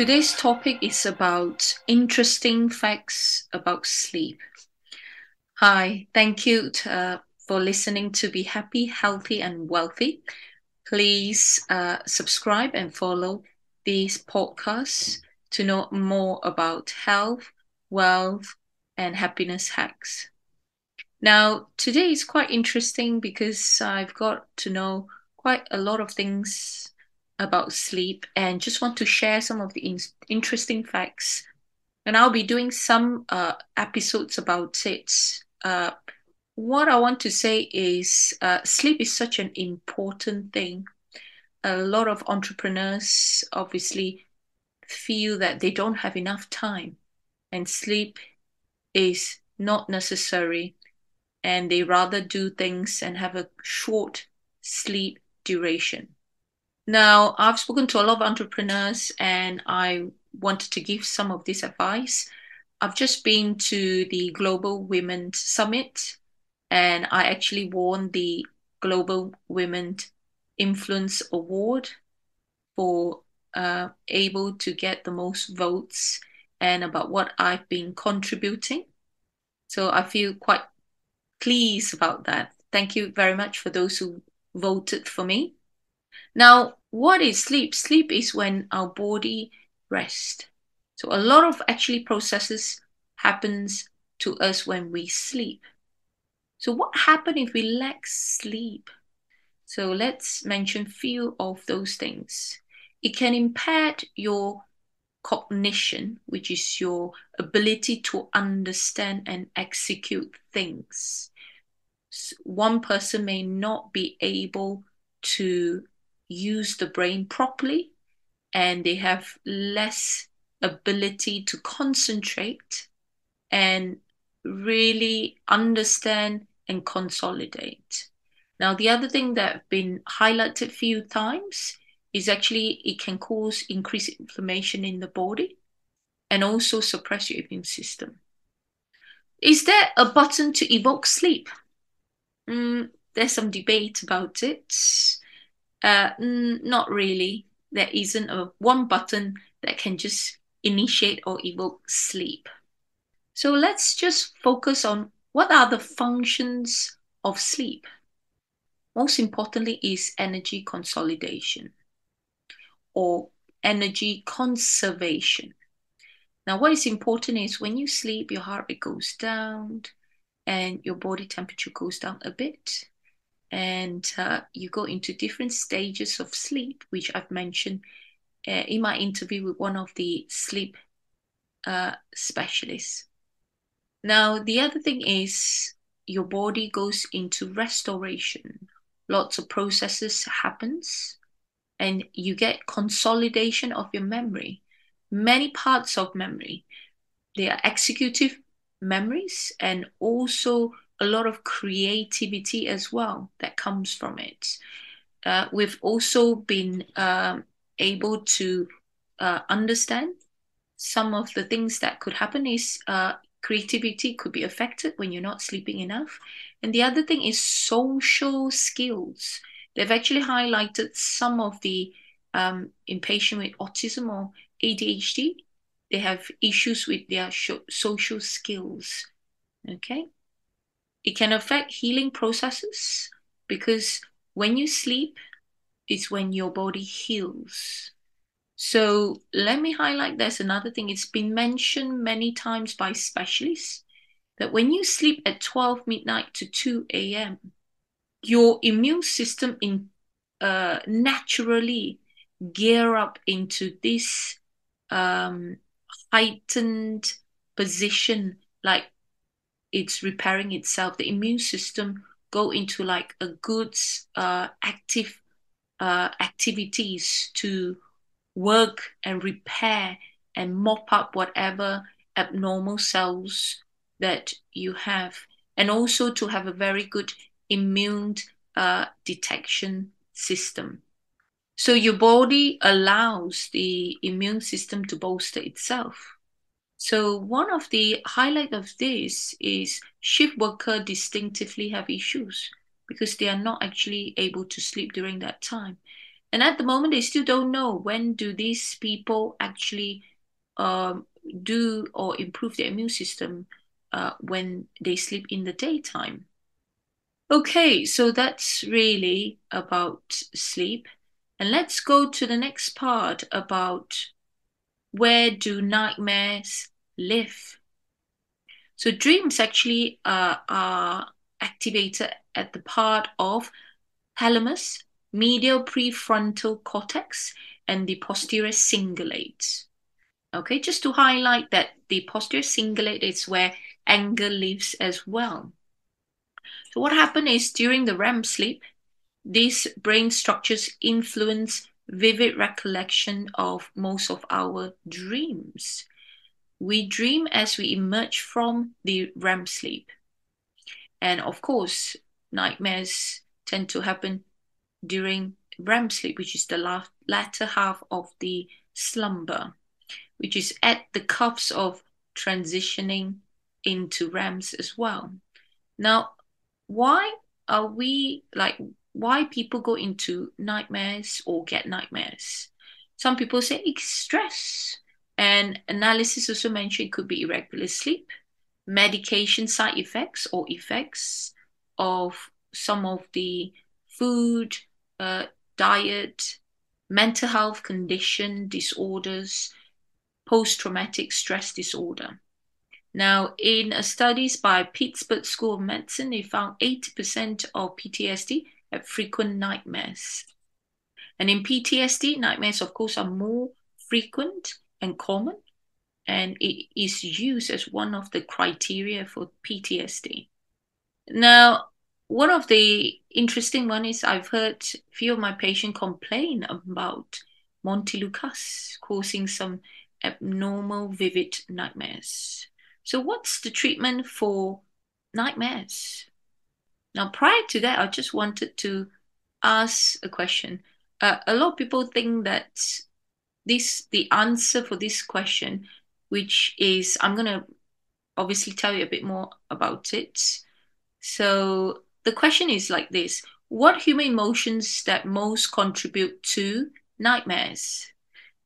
Today's topic is about interesting facts about sleep. Hi, thank you to, uh, for listening to Be Happy, Healthy, and Wealthy. Please uh, subscribe and follow these podcasts to know more about health, wealth, and happiness hacks. Now, today is quite interesting because I've got to know quite a lot of things about sleep and just want to share some of the in- interesting facts. And I'll be doing some uh, episodes about it. Uh, what I want to say is uh, sleep is such an important thing. A lot of entrepreneurs obviously feel that they don't have enough time, and sleep is not necessary, and they rather do things and have a short sleep duration. Now, I've spoken to a lot of entrepreneurs and I wanted to give some of this advice. I've just been to the Global Women Summit and I actually won the Global Women Influence Award for uh, able to get the most votes and about what I've been contributing. So I feel quite pleased about that. Thank you very much for those who voted for me. Now, what is sleep? Sleep is when our body rests. So a lot of actually processes happens to us when we sleep. So what happens if we lack sleep? So let's mention few of those things. It can impair your cognition, which is your ability to understand and execute things. One person may not be able to use the brain properly and they have less ability to concentrate and really understand and consolidate. Now, the other thing that have been highlighted a few times is actually it can cause increased inflammation in the body and also suppress your immune system. Is there a button to evoke sleep? Mm, there's some debate about it. Uh, not really. There isn't a one button that can just initiate or evoke sleep. So let's just focus on what are the functions of sleep. Most importantly is energy consolidation or energy conservation. Now, what is important is when you sleep, your heart rate goes down and your body temperature goes down a bit and uh, you go into different stages of sleep, which I've mentioned uh, in my interview with one of the sleep uh, specialists. Now, the other thing is your body goes into restoration. Lots of processes happens, and you get consolidation of your memory. Many parts of memory, they are executive memories and also a lot of creativity as well that comes from it. Uh, we've also been um, able to uh, understand some of the things that could happen is uh, creativity could be affected when you're not sleeping enough. And the other thing is social skills. They've actually highlighted some of the um, with autism or ADHD, they have issues with their social skills. Okay. It can affect healing processes because when you sleep, it's when your body heals. So let me highlight there's another thing. It's been mentioned many times by specialists that when you sleep at 12 midnight to 2 a.m., your immune system in uh, naturally gear up into this um, heightened position, like it's repairing itself. The immune system go into like a good uh, active uh, activities to work and repair and mop up whatever abnormal cells that you have. And also to have a very good immune uh, detection system. So your body allows the immune system to bolster itself so one of the highlight of this is shift worker distinctively have issues because they are not actually able to sleep during that time. And at the moment, they still don't know when do these people actually um, do or improve their immune system uh, when they sleep in the daytime. Okay, so that's really about sleep. And let's go to the next part about where do nightmares live? So dreams actually uh, are activated at the part of thalamus, medial prefrontal cortex, and the posterior cingulate. Okay, just to highlight that the posterior cingulate is where anger lives as well. So what happened is during the REM sleep, these brain structures influence vivid recollection of most of our dreams. We dream as we emerge from the REM sleep. And of course, nightmares tend to happen during REM sleep, which is the last, latter half of the slumber, which is at the cuffs of transitioning into REMs as well. Now, why are we like why people go into nightmares or get nightmares? Some people say it's stress. And analysis also mentioned could be irregular sleep, medication side effects or effects of some of the food, uh, diet, mental health condition disorders, post traumatic stress disorder. Now, in studies by Pittsburgh School of Medicine, they found 80% of PTSD have frequent nightmares. And in PTSD, nightmares, of course, are more frequent and common, and it is used as one of the criteria for PTSD. Now, one of the interesting one is I've heard few of my patients complain about Montelukast causing some abnormal vivid nightmares. So, what's the treatment for nightmares? Now, prior to that, I just wanted to ask a question. Uh, a lot of people think that this the answer for this question, which is I'm gonna obviously tell you a bit more about it. So the question is like this: What human emotions that most contribute to nightmares?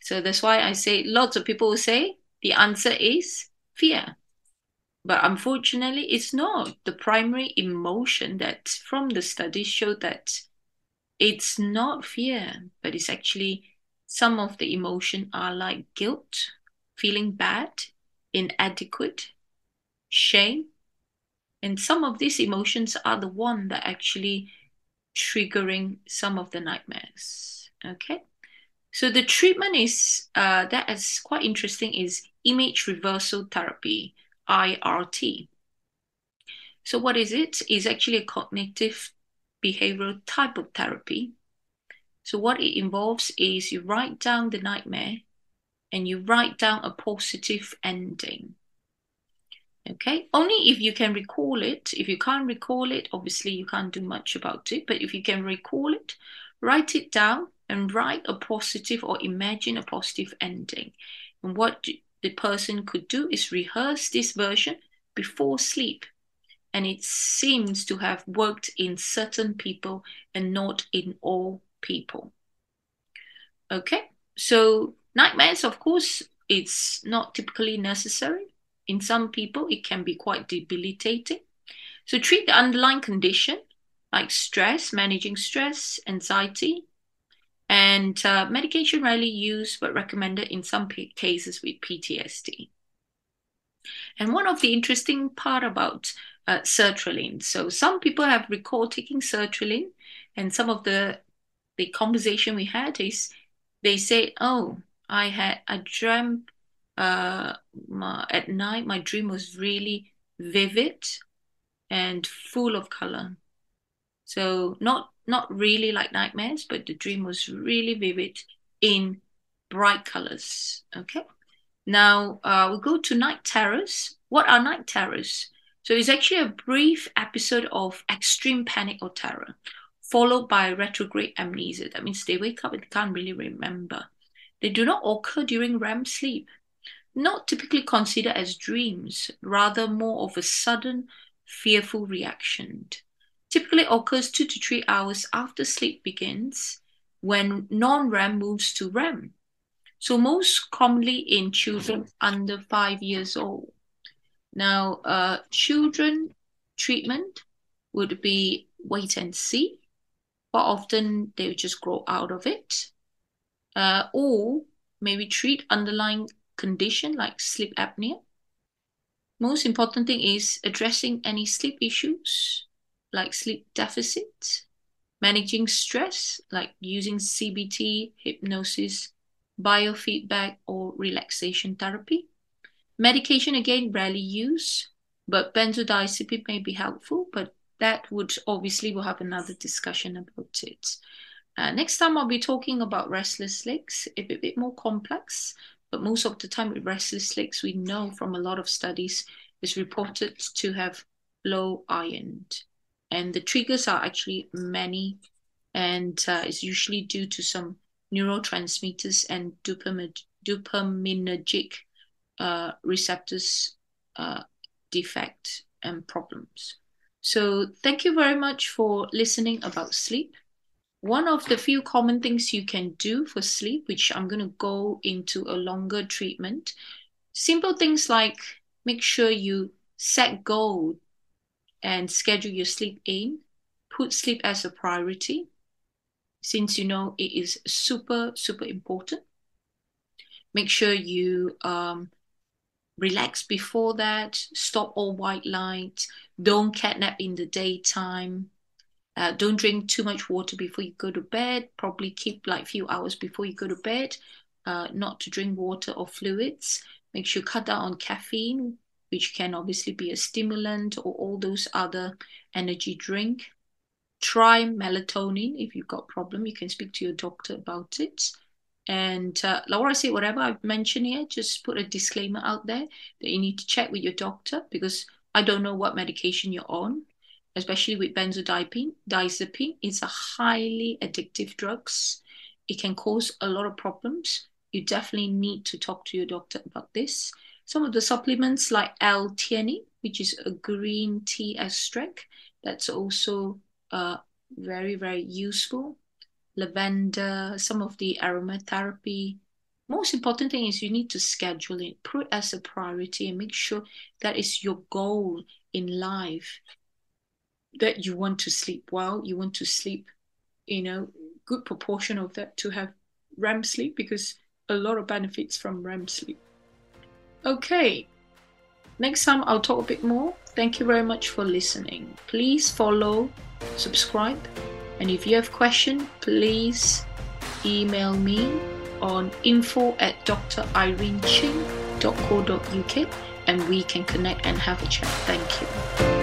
So that's why I say lots of people will say the answer is fear. But unfortunately, it's not. The primary emotion that from the studies showed that it's not fear, but it's actually some of the emotion are like guilt, feeling bad, inadequate, shame. And some of these emotions are the one that actually triggering some of the nightmares. Okay. So the treatment is uh, that is quite interesting is image reversal therapy. IRT. So what is it? Is actually a cognitive behavioral type of therapy. So what it involves is you write down the nightmare and you write down a positive ending. Okay, only if you can recall it. If you can't recall it, obviously you can't do much about it. But if you can recall it, write it down and write a positive or imagine a positive ending. And what the person could do is rehearse this version before sleep. And it seems to have worked in certain people and not in all people. Okay, so nightmares, of course, it's not typically necessary. In some people, it can be quite debilitating. So treat the underlying condition like stress, managing stress, anxiety, and uh, medication rarely used but recommended in some cases with PTSD. And one of the interesting part about uh, sertraline, so some people have recalled taking sertraline, and some of the the conversation we had is they say, "Oh, I had I dreamt uh, my, at night. My dream was really vivid and full of color. So not not really like nightmares, but the dream was really vivid in bright colors. Okay. Now uh, we go to night terrors. What are night terrors? So it's actually a brief episode of extreme panic or terror, followed by retrograde amnesia. That means they wake up and can't really remember. They do not occur during REM sleep, not typically considered as dreams, rather more of a sudden, fearful reaction typically occurs two to three hours after sleep begins when non REM moves to REM. So, most commonly in children under five years old. Now, uh, children treatment would be wait and see, but often they just grow out of it. Uh, or maybe treat underlying condition like sleep apnea. Most important thing is addressing any sleep issues like sleep deficit, managing stress like using CBT, hypnosis, biofeedback, or relaxation therapy. Medication again rarely used, but benzodiazepine may be helpful, but that would obviously we'll have another discussion about it. Uh, next time I'll be talking about restless legs, a bit, bit more complex, but most of the time with restless legs, we know from a lot of studies is reported to have low iron. And the triggers are actually many, and uh, it's usually due to some neurotransmitters and dopaminergic uh, receptors uh, defect and problems. So thank you very much for listening about sleep. One of the few common things you can do for sleep, which I'm going to go into a longer treatment, simple things like make sure you set goal and schedule your sleep in, put sleep as a priority, since you know it is super, super important. Make sure you um, relax before that, stop all white light, don't catnap in the daytime. Uh, don't drink too much water before you go to bed. Probably keep like few hours before you go to bed, uh, not to drink water or fluids. Make sure cut down on caffeine, which can obviously be a stimulant or all those other energy drink. Try melatonin if you've got problem. You can speak to your doctor about it. And uh, Laura say whatever I've mentioned here, just put a disclaimer out there that you need to check with your doctor because I don't know what medication you're on, especially with benzodiazepine. Diazepine is a highly addictive drugs. It can cause a lot of problems. You definitely need to talk to your doctor about this. Some of the supplements like L-theanine, which is a green tea extract, that's also uh, very, very useful lavender, some of the aromatherapy. Most important thing is you need to schedule it, put it as a priority, and make sure that is your goal in life. That you want to sleep well, you want to sleep, you know, good proportion of that to have REM sleep because a lot of benefits from REM sleep. Okay, next time I'll talk a bit more. Thank you very much for listening. Please follow, subscribe, and if you have questions, please email me on info at drireneching.co.uk and we can connect and have a chat. Thank you.